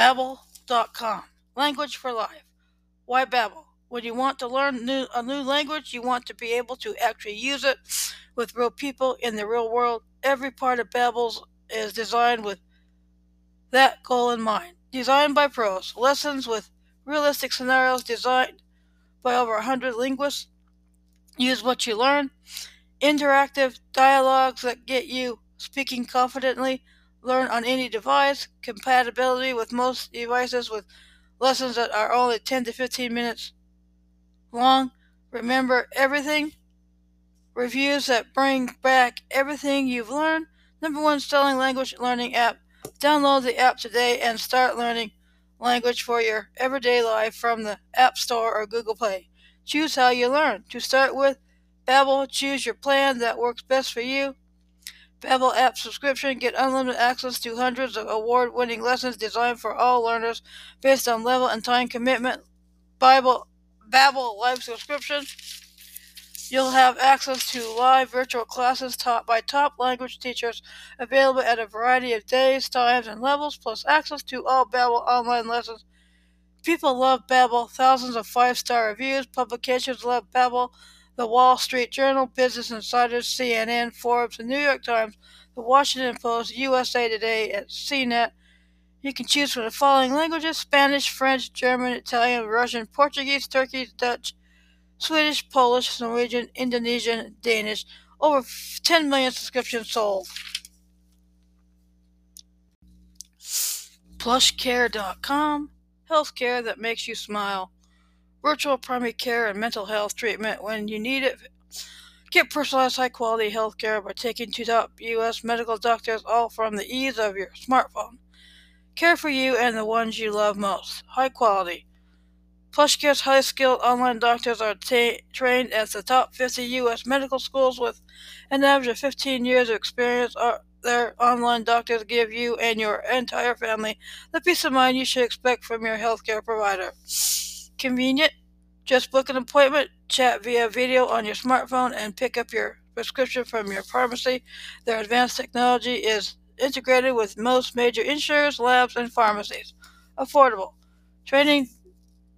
Babbel.com. Language for life. Why Babbel? When you want to learn new, a new language, you want to be able to actually use it with real people in the real world. Every part of Babbel is designed with that goal in mind. Designed by pros. Lessons with realistic scenarios designed by over 100 linguists. Use what you learn. Interactive dialogues that get you speaking confidently. Learn on any device. Compatibility with most devices with lessons that are only 10 to 15 minutes long. Remember everything. Reviews that bring back everything you've learned. Number one selling language learning app. Download the app today and start learning language for your everyday life from the App Store or Google Play. Choose how you learn. To start with, Babbel, choose your plan that works best for you. Babbel app subscription, get unlimited access to hundreds of award-winning lessons designed for all learners based on level and time commitment. Bible Babbel live subscription. You'll have access to live virtual classes taught by top language teachers available at a variety of days, times, and levels, plus access to all Babbel online lessons. People love Babbel, Thousands of five-star reviews. Publications love Babbel. The Wall Street Journal, Business Insider, CNN, Forbes, the New York Times, the Washington Post, USA Today, and CNET. You can choose from the following languages Spanish, French, German, Italian, Russian, Portuguese, Turkish, Dutch, Swedish, Polish, Norwegian, Indonesian, Danish. Over 10 million subscriptions sold. Plushcare.com. Healthcare that makes you smile. Virtual primary care and mental health treatment when you need it. Get personalized high quality healthcare by taking to top U.S. medical doctors all from the ease of your smartphone. Care for you and the ones you love most. High quality. PlushCare's high skilled online doctors are ta- trained at the top 50 U.S. medical schools with an average of 15 years of experience. Are, their online doctors give you and your entire family the peace of mind you should expect from your healthcare provider. Convenient. Just book an appointment, chat via video on your smartphone, and pick up your prescription from your pharmacy. Their advanced technology is integrated with most major insurers, labs, and pharmacies. Affordable. Training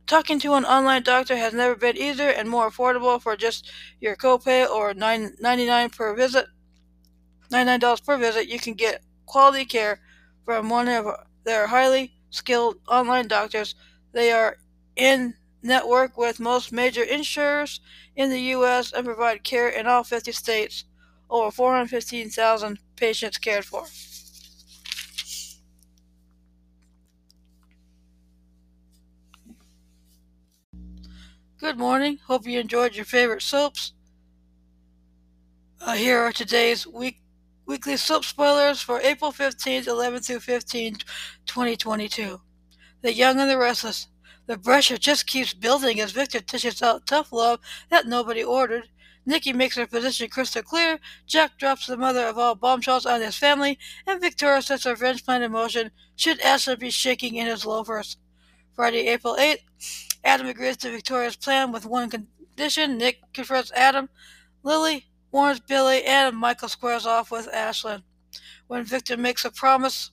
Talking to an online doctor has never been easier and more affordable for just your copay or $99 per visit. $99 per visit, you can get quality care from one of their highly skilled online doctors. They are in network with most major insurers in the U.S. and provide care in all 50 states. Over 415,000 patients cared for. Good morning. Hope you enjoyed your favorite soaps. Uh, here are today's week weekly soap spoilers for April 15th, 11 through 15th, 2022. The Young and the Restless. The pressure just keeps building as Victor dishes out tough love that nobody ordered. Nikki makes her position crystal clear. Jack drops the mother of all bombshells on his family, and Victoria sets her revenge plan in motion. Should Ashland be shaking in his loafers? Friday, April 8th. Adam agrees to Victoria's plan with one condition. Nick confronts Adam. Lily warns Billy, and Michael squares off with Ashland. When Victor makes a promise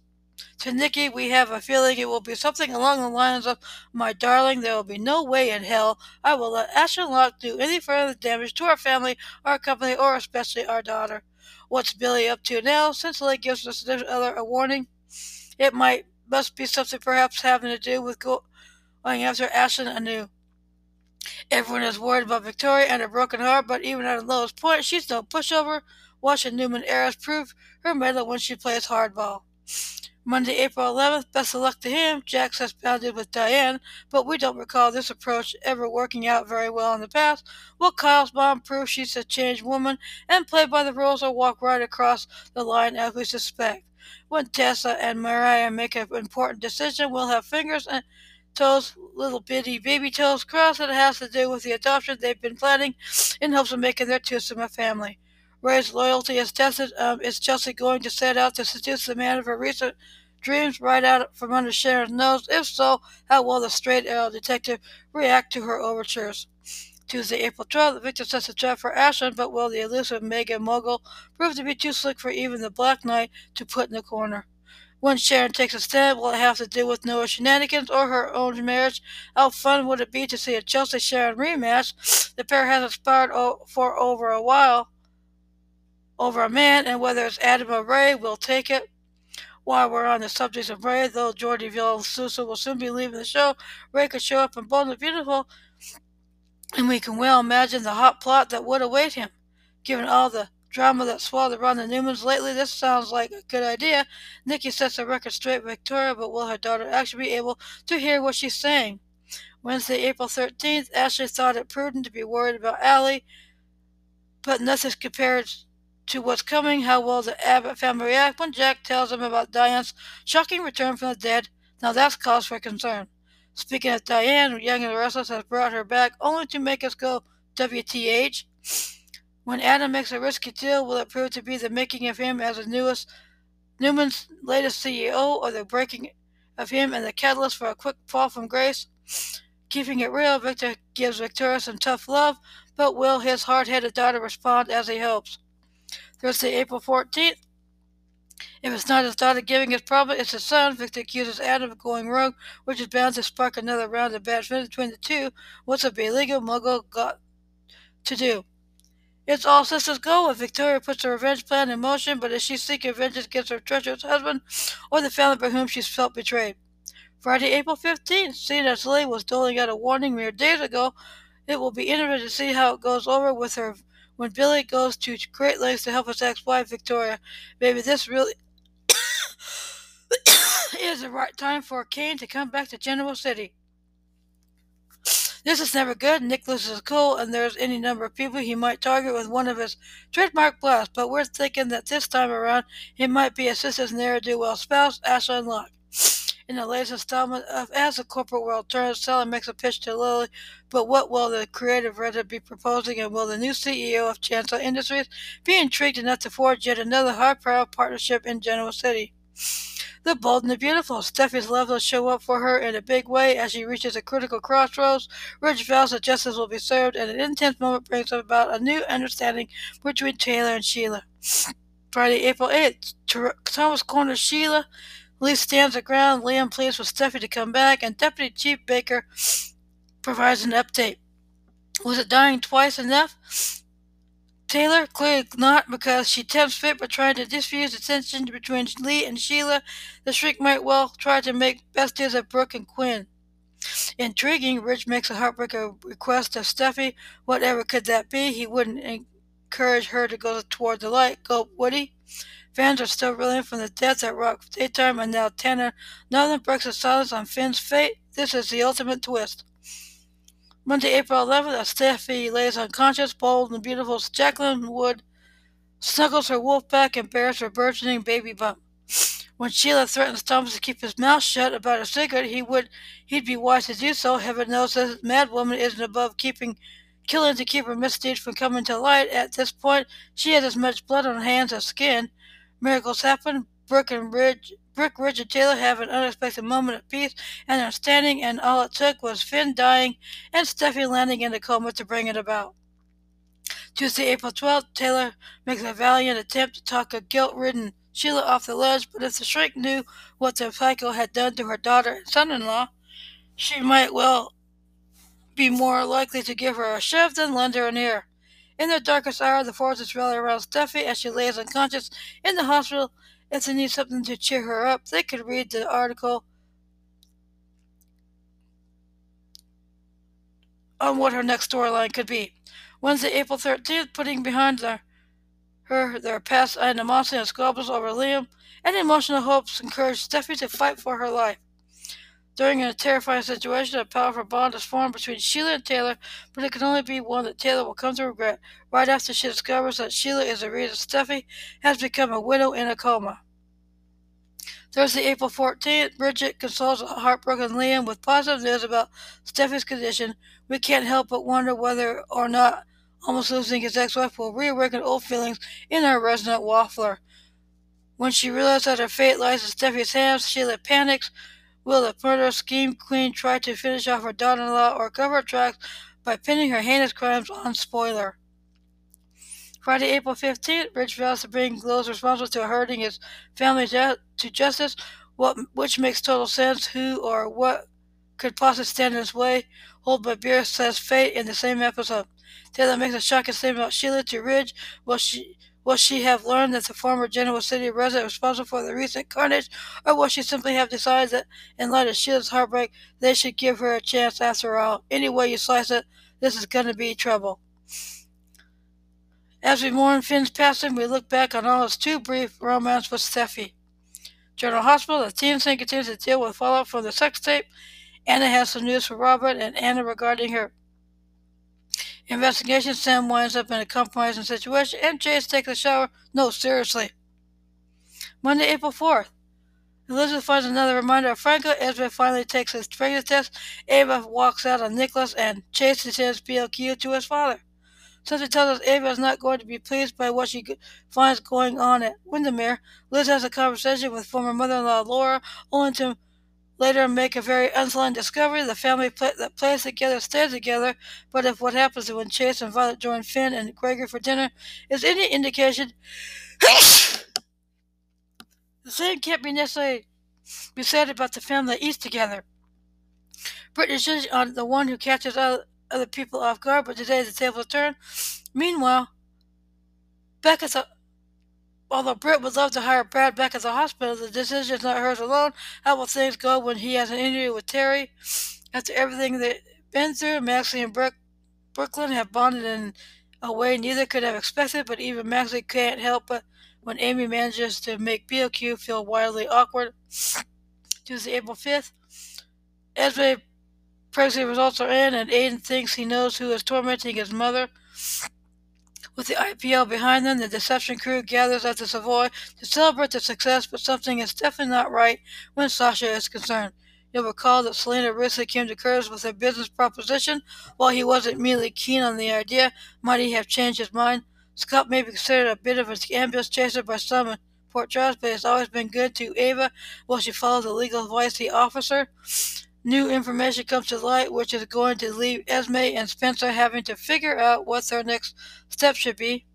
to Nikki, we have a feeling it will be something along the lines of, My darling, there will be no way in hell I will let Ashland Locke do any further damage to our family, our company, or especially our daughter. What's Billy up to now? Since Lily gives us other a warning, it might must be something perhaps having to do with going after Ashland anew. Everyone is worried about Victoria and her broken heart, but even at her lowest point, she's no pushover. Watching Newman Ayres prove her mettle when she plays hardball. Monday, April 11th, best of luck to him. Jack has bounded with Diane, but we don't recall this approach ever working out very well in the past. Will Kyle's mom prove she's a changed woman and play by the rules or walk right across the line as we suspect? When Tessa and Mariah make an important decision, we'll have fingers and toes, little bitty baby toes crossed, and it has to do with the adoption they've been planning in hopes of making their twosome a family. Ray's loyalty is tested. Um, is Chelsea going to set out to seduce the man of her recent dreams right out from under Sharon's nose? If so, how will the straight arrow detective react to her overtures? Tuesday, April 12th, the victim sets a trap for Ashland, but will the elusive Mega Mogul prove to be too slick for even the Black Knight to put in the corner? When Sharon takes a stand, will it have to do with Noah's shenanigans or her own marriage? How fun would it be to see a Chelsea Sharon rematch? The pair hasn't sparred for over a while over a man, and whether it's Adam or Ray, we'll take it. While we're on the subject of Ray, though Jordi Sousa will soon be leaving the show, Ray could show up in Bold and Beautiful, and we can well imagine the hot plot that would await him. Given all the drama that swirled around the Newmans lately, this sounds like a good idea. Nikki sets the record straight with Victoria, but will her daughter actually be able to hear what she's saying? Wednesday, April 13th, Ashley thought it prudent to be worried about Allie, but nothing compared to what's coming, how will the Abbott family react when Jack tells them about Diane's shocking return from the dead. Now that's cause for concern. Speaking of Diane, Young and the Restless has brought her back only to make us go WTH. When Adam makes a risky deal, will it prove to be the making of him as the newest Newman's latest CEO or the breaking of him and the catalyst for a quick fall from grace? Keeping it real, Victor gives Victoria some tough love, but will his hard-headed daughter respond as he hopes? Thursday, April 14th. If it's not his daughter giving his problem, it's his son. Victor accuses Adam of going rogue, which is bound to spark another round of bad feelings between the two. What's a beleaguered muggle got to do? It's all sisters go if Victoria puts her revenge plan in motion, but is she seeking vengeance against her treacherous husband or the family by whom she's felt betrayed? Friday, April 15th, seeing as Lee was doling out a warning mere days ago, it will be interesting to see how it goes over with her when Billy goes to great lengths to help his ex-wife Victoria. Maybe this really is the right time for Cane to come back to Genoa City. This is never good. Nick loses cool, and there's any number of people he might target with one of his trademark blasts, but we're thinking that this time around it might be his sister's ne'er-do-well spouse, Ashland Locke. In the latest installment of As the Corporate World Turns, Sally makes a pitch to Lily, but what will the creative writer be proposing, and will the new CEO of Chancellor Industries be intrigued enough to forge yet another high-profile partnership in Genoa City? The Bold and the Beautiful. Steffy's love will show up for her in a big way as she reaches a critical crossroads. Ridge vows that justice will be served, and an intense moment brings about a new understanding between Taylor and Sheila. Friday, April 8th. Thomas corners Sheila Li stands the ground. Liam pleads for Steffy to come back, and Deputy Chief Baker provides an update. Was it dying twice enough? Taylor, clearly not, because she tempts fate by trying to diffuse the tension between Li and Sheila. The shrink might well try to make besties of Brooke and Quinn. Intriguing, Ridge makes a heartbreaker request of Steffy. Whatever could that be? He wouldn't encourage her to go toward the light. Go, would he? Fans are still reeling from the deaths at Rock Daytime and now Tanner. Nothing breaks the silence on Finn's fate. This is the ultimate twist. Monday, April 11th, as Steffy lays unconscious, bold and beautiful, Jacqueline Wood snuggles her wolf back and bears her burgeoning baby bump. When Sheila threatens Thomas to keep his mouth shut about a secret, he would he'd be wise to do so. Heaven knows this mad woman isn't above keeping killing to keep her misdeeds from coming to light. At this point, she has as much blood on her hands as skin. Miracles happen. Brooke and Ridge, Ridge, and Taylor have an unexpected moment of peace and understanding, and all it took was Finn dying and Steffy landing in a coma to bring it about. Tuesday, April 12th, Taylor makes a valiant attempt to talk a guilt-ridden Sheila off the ledge, but if the shrink knew what the psycho had done to her daughter and son-in-law, she might well be more likely to give her a shove than lend her an ear. In their darkest hour, the forces rally around Steffy as she lays unconscious in the hospital. If they need something to cheer her up, they could read the article on what her next storyline could be. Wednesday, April 13th, putting behind their, her their past animosity and squabbles over Liam, and emotional hopes encouraged Steffy to fight for her life. During a terrifying situation, a powerful bond is formed between Sheila and Taylor, but it can only be one that Taylor will come to regret right after she discovers that Sheila is the reason Steffy has become a widow in a coma. Thursday, April 14th, Bridget consoles a heartbroken Liam with positive news about Steffy's condition. We can't help but wonder whether or not almost losing his ex-wife will reawaken old feelings in our resident waffler. When she realizes that her fate lies in Steffy's hands, Sheila panics, Will the murder scheme queen try to finish off her daughter-in-law or cover her tracks by pinning her heinous crimes on spoiler? Friday, April 15th, Ridge vows to bring those responsible to hurting his family to justice. what which makes total sense, who or what could possibly stand in his way. Hold by beer says fate in the same episode. Taylor makes a shocking statement about Sheila to Ridge. Will she will she have learned that the former Genoa City resident was responsible for the recent carnage, or will she simply have decided that, in light of Sheila's heartbreak, they should give her a chance after all? Any way you slice it, this is going to be trouble. As we mourn Finn's passing, we look back on all his too brief romance with Steffy. General Hospital, the team scene continues to deal with fallout from the sex tape. Anna has some news for Robert and Anna regarding her investigation. Sam winds up in a compromising situation, and Chase takes a shower. No, seriously. Monday, April 4th. Elizabeth finds another reminder of Franco. Esme finally takes his pregnancy test. Ava walks out on Nicholas, and Chase sends BLQ to his father. Since he tells us Ava is not going to be pleased by what she finds going on at Windermere, Liz has a conversation with former mother-in-law Laura, only to later make a very unsettling discovery. The family that plays together stays together, but if what happens when Chase and Violet join Finn and Gregory for dinner is any indication, the same can't be necessarily be said about the family that eats together. Brittany is on the one who catches other, people off guard, but today the tables turn. Meanwhile, at the Although Britt would love to hire Brad back at the hospital, the decision is not hers alone. How will things go when he has an interview with Terry? After everything they've been through, Maxie and Brooke, Brooklyn have bonded in a way neither could have expected, but even Maxie can't help but when Amy manages to make BOQ feel wildly awkward. Tuesday, April 5th. Esme pregnancy results are in, and Aiden thinks he knows who is tormenting his mother. With the IPO behind them, the deception crew gathers at the Savoy to celebrate the success, but something is definitely not right when Sasha is concerned. You'll recall that Selina recently came to Curtis with a business proposition. While he wasn't immediately keen on the idea, might he have changed his mind? Scott may be considered a bit of an ambush chaser by some in Port Charles, but has always been good to Ava while she follows the legal advice he offers her. New information comes to light, which is going to leave Esme and Spencer having to figure out what their next step should be.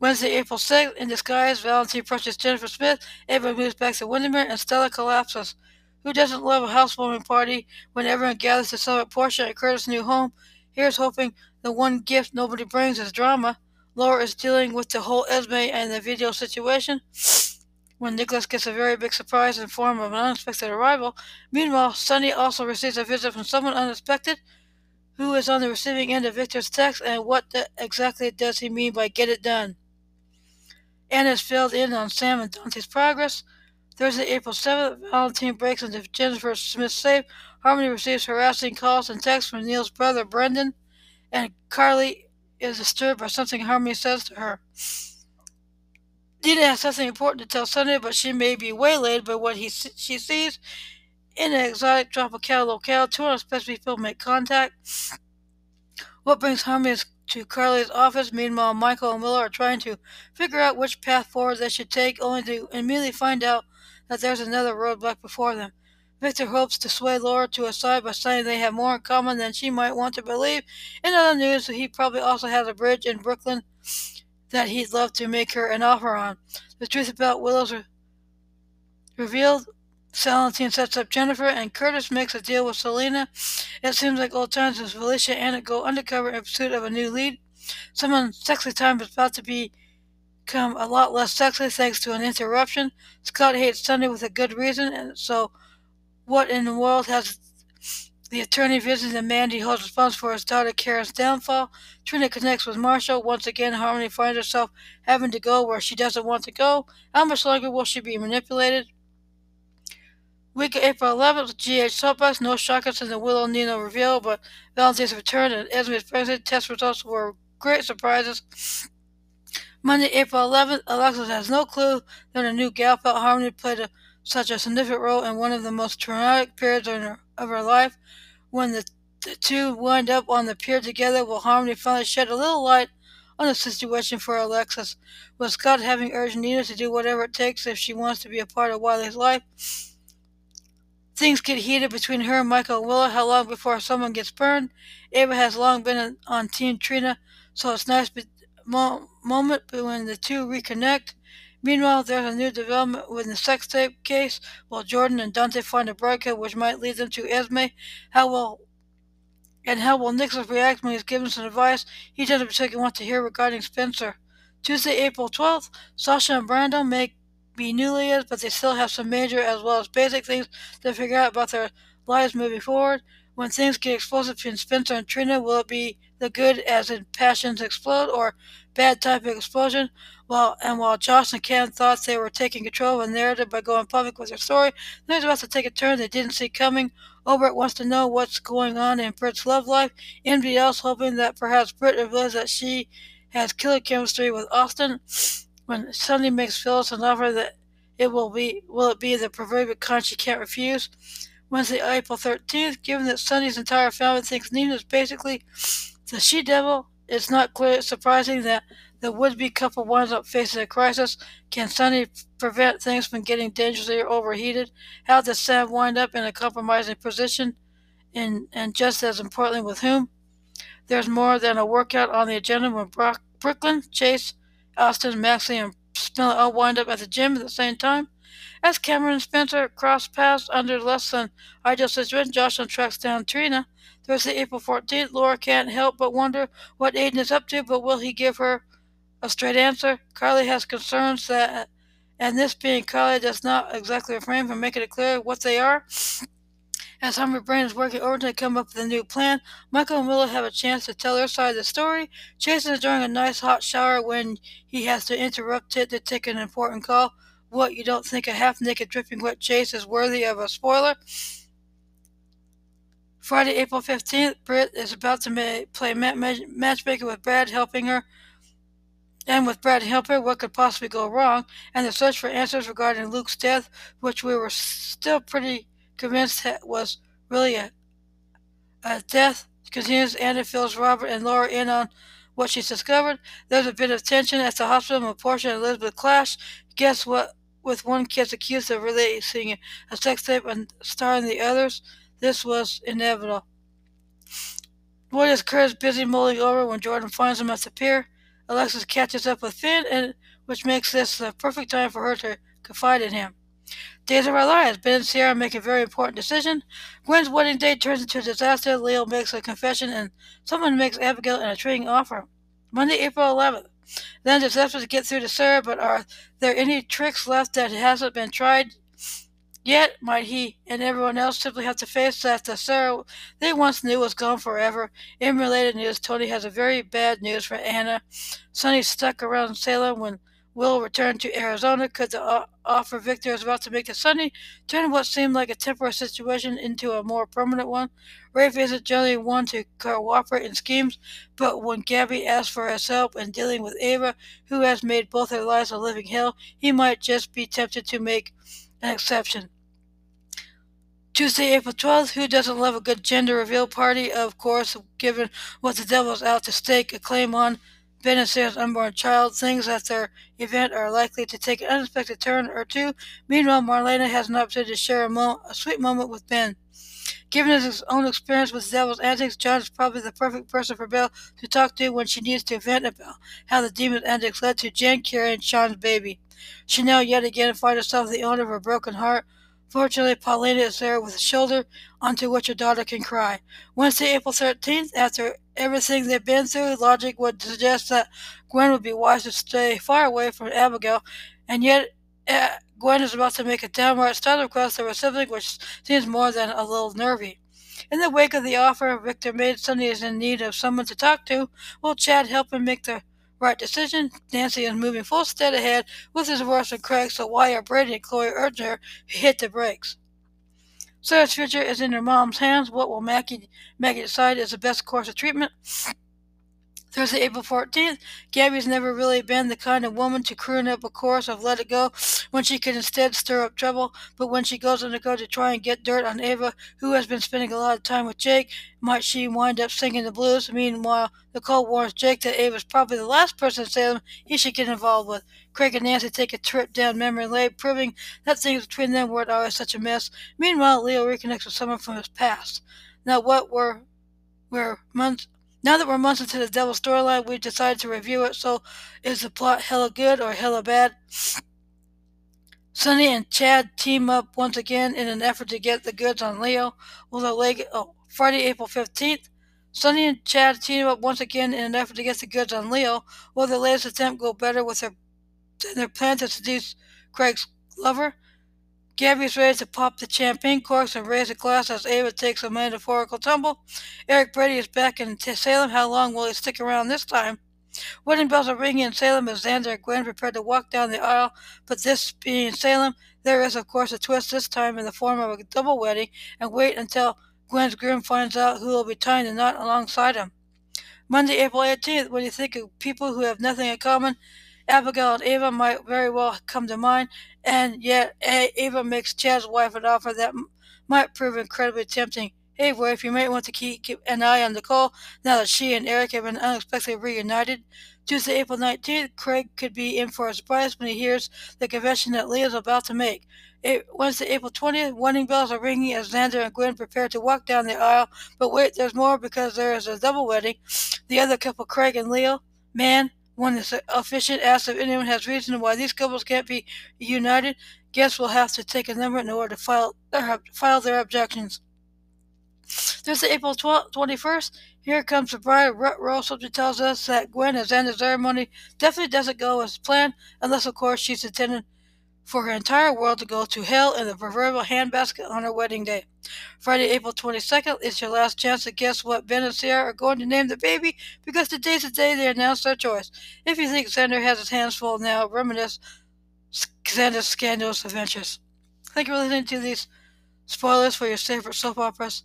Wednesday, April 6th, in disguise, Valentine approaches Jennifer Smith. Ava moves back to Windermere, and Stella collapses. Who doesn't love a housewarming party when everyone gathers to celebrate Portia at Curtis' new home? Here's hoping the one gift nobody brings is drama. Laura is dealing with the whole Esme and the video situation when Nicholas gets a very big surprise in form of an unexpected arrival. Meanwhile, Sonny also receives a visit from someone unexpected who is on the receiving end of Victor's text and what exactly does he mean by get it done. Anna's filled in on Sam and Dante's progress. Thursday, April 7th, Valentine breaks into Jennifer Smith's safe. Harmony receives harassing calls and texts from Neil's brother, Brendan, and Carly is disturbed by something Harmony says to her. Nina has something important to tell Sunday, but she may be waylaid by what he she sees in an exotic tropical locale. Two unexpected people make contact. What brings Harmony to Carly's office? Meanwhile, Michael and Willow are trying to figure out which path forward they should take, only to immediately find out that there's another roadblock before them. Victor hopes to sway Laura to his side by saying they have more in common than she might want to believe. In other news, he probably also has a bridge in Brooklyn that he'd love to make her an offer on. The truth about Willow's re- revealed. Valentine sets up Jennifer, and Curtis makes a deal with Selina. It seems like old times as Felicia and Anna go undercover in pursuit of a new lead. Someone sexy time is about to be become a lot less sexy thanks to an interruption. Scott hates Sunday with a good reason, and so what in the world has the attorney visits the man he holds responsible for his daughter Karen's downfall. Trina connects with Marshall. Once again, Harmony finds herself having to go where she doesn't want to go. How much longer will she be manipulated? Week of April 11th, GH Soapbox. No shockers in the Willow Nina reveal, but Valentine's return and Esme's pregnancy test results were great surprises. Monday, April 11th, Alexis has no clue that a new gal felt Harmony played a, such a significant role in one of the most traumatic periods in her, of her life. When the, the two wind up on the pier together, will Harmony finally shed a little light on the situation for Alexis? With Scott having urged Nina to do whatever it takes if she wants to be a part of Wiley's life? Things get heated between her and Michael and Willow. How long before someone gets burned? Ava has long been on Team Trina, so it's nice be- mo- moment when the two reconnect. Meanwhile, there's a new development with the sex tape case, while Jordan and Dante find a broadcast which might lead them to Esme. How will and how will Nicholas react when he's given some advice he doesn't particularly want to hear regarding Spencer? Tuesday, April 12th, Sasha and Brando may be newlyweds, but they still have some major as well as basic things to figure out about their lives moving forward. When things get explosive between Spencer and Trina, will it be the good as in passions explode or bad type of explosion? Well, and while Joss and Cam thought they were taking control of the narrative by going public with their story, things about to take a turn they didn't see coming. Obert wants to know what's going on in Britt's love life. Else hoping that perhaps Britt reveals that she has killer chemistry with Austin? When Sonny makes Phyllis an offer that it will be will it be the proverbial con she can't refuse? Wednesday, April 13th, given that Sonny's entire family thinks Nina is basically the she devil, it's not clear surprising that the would-be couple winds up facing a crisis. Can Sunny prevent things from getting dangerously overheated? How does Sam wind up in a compromising position? And, and just as importantly, with whom? There's more than a workout on the agenda when Brock, Brooklyn, Chase, Austin, Maxley, and Spinelli all wind up at the gym at the same time. As Cameron Spencer cross paths under less than ideal situation, Josslyn tracks down Trina. Thursday, April 14th, Laura can't help but wonder what Aiden is up to, but will he give her a straight answer. Carly has concerns that, and this being Carly does not exactly refrain from making it clear what they are. As Humber Brain is working over to come up with a new plan, Michael and Willow have a chance to tell their side of the story. Chase is enjoying a nice hot shower when he has to interrupt it to take an important call. What, you don't think a half naked, dripping wet Chase is worthy of a spoiler? Friday, April 15th, Britt is about to play matchmaker with Brad, helping her and with Brad Helper, what could possibly go wrong, and the search for answers regarding Luke's death, which we were still pretty convinced was really a, a death, continues. Anna fills Robert and Laura in on what she's discovered. There's a bit of tension at the hospital when Portia and Elizabeth clash. Guess what? With one kid accused of releasing a sex tape and starring the others, this was inevitable. Boy, is Curtis busy mulling over when Jordan finds him at the pier. Alexis catches up with Finn, and which makes this the perfect time for her to confide in him. Days of our lives. Ben and Ciara make a very important decision. Gwen's wedding day turns into a disaster. Leo makes a confession, and someone makes Abigail an intriguing offer. Monday, April 11th. Then it's effort to get through to Sarah, but are there any tricks left that hasn't been tried Yet might he and everyone else simply have to face that the Sarah they once knew was gone forever. In related news, Tony has a very bad news for Anna. Sonny stuck around Salem when Will returned to Arizona. Could the uh, offer Victor is about to make to Sonny turn what seemed like a temporary situation into a more permanent one? Rafe isn't generally one to cooperate in schemes, but when Gabby asks for his help in dealing with Ava, who has made both their lives a living hell, he might just be tempted to make an exception. Tuesday, April 12th. Who doesn't love a good gender reveal party? Of course, given what the devil's out to stake a claim on Ben and Ciara's unborn child, things at their event are likely to take an unexpected turn or two. Meanwhile, Marlena has an opportunity to share a, a sweet moment with Ben. Given his own experience with Devil's antics, John is probably the perfect person for Belle to talk to when she needs to vent about how the demon's antics led to Jen carrying Shawn's baby. She now yet again finds herself the owner of a broken heart. Fortunately, Paulina is there with a shoulder onto which her daughter can cry. Wednesday, April 13th, after everything they've been through, logic would suggest that Gwen would be wise to stay far away from Abigail, and yet uh, Gwen is about to make a downright start across her sibling, which seems more than a little nervy. In the wake of the offer, Victor made Sonny is in need of someone to talk to. Will Chad help him make the right decision. Nancy is moving full stead ahead with his horse and Craig, so why are Brady and Chloe urging her to hit the brakes? Sarah's future is in her mom's hands. What will Maggie, Maggie decide is the best course of treatment? Thursday, April 14th. Gabby's never really been the kind of woman to croon up a chorus of Let It Go when she could instead stir up trouble, but when she goes on the go to try and get dirt on Ava, who has been spending a lot of time with Jake, might she wind up singing the blues? Meanwhile, Nicole warns Jake that Ava's probably the last person in he should get involved with. Craig and Nancy take a trip down memory lane, proving that things between them weren't always such a mess. Meanwhile, Leo reconnects with someone from his past. Now, what were were months now that we're months into the Devil storyline, we've decided to review it. So, is the plot hella good or hella bad? Sonny and Chad team up once again in an effort to get the goods on Leo. Will the leg oh Friday, April fifteenth. Sonny and Chad team up once again in an effort to get the goods on Leo. Will their latest attempt go better with their their plan to seduce Craig's lover? Gabby is ready to pop the champagne corks and raise a glass as Ava takes a metaphorical tumble. Eric Brady is back in Salem. How long will he stick around this time? Wedding bells are ringing in Salem as Xander and Gwen prepare to walk down the aisle, but this being Salem, there is, of course, a twist this time in the form of a double wedding, and wait until Gwen's groom finds out who will be tying the knot alongside him. Monday, April 18th, when you think of people who have nothing in common, Abigail and Ava might very well come to mind, and yet eh, Ava makes Chad's wife an offer that might prove incredibly tempting. Hey, wife, you might want to keep, keep an eye on Nicole now that she and Eric have been unexpectedly reunited. Tuesday, April 19th, Craig could be in for a surprise when he hears the confession that Leo's about to make. It, Wednesday, April 20th, wedding bells are ringing as Xander and Gwen prepare to walk down the aisle. But wait, there's more because there is a double wedding. The other couple, Craig and Leo, man, when the official asks if anyone has reason why these couples can't be united, guests will have to take a number in order to file their, file their objections. Is April 12th, 21st. Here comes the bride. Row something tells us that Gwen has ended the ceremony. Definitely doesn't go as planned, unless, of course, she's intended for her entire world to go to hell in the proverbial handbasket on her wedding day. Friday, April 22nd is your last chance to guess what Ben and Ciara are going to name the baby because today's the day they announce their choice. If you think Xander has his hands full now, reminisce Xander's scandalous adventures. Thank you for listening to these spoilers for your favorite soap operas.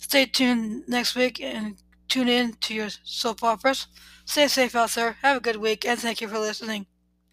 Stay tuned next week and tune in to your soap operas. Stay safe out there. Have a good week, and thank you for listening.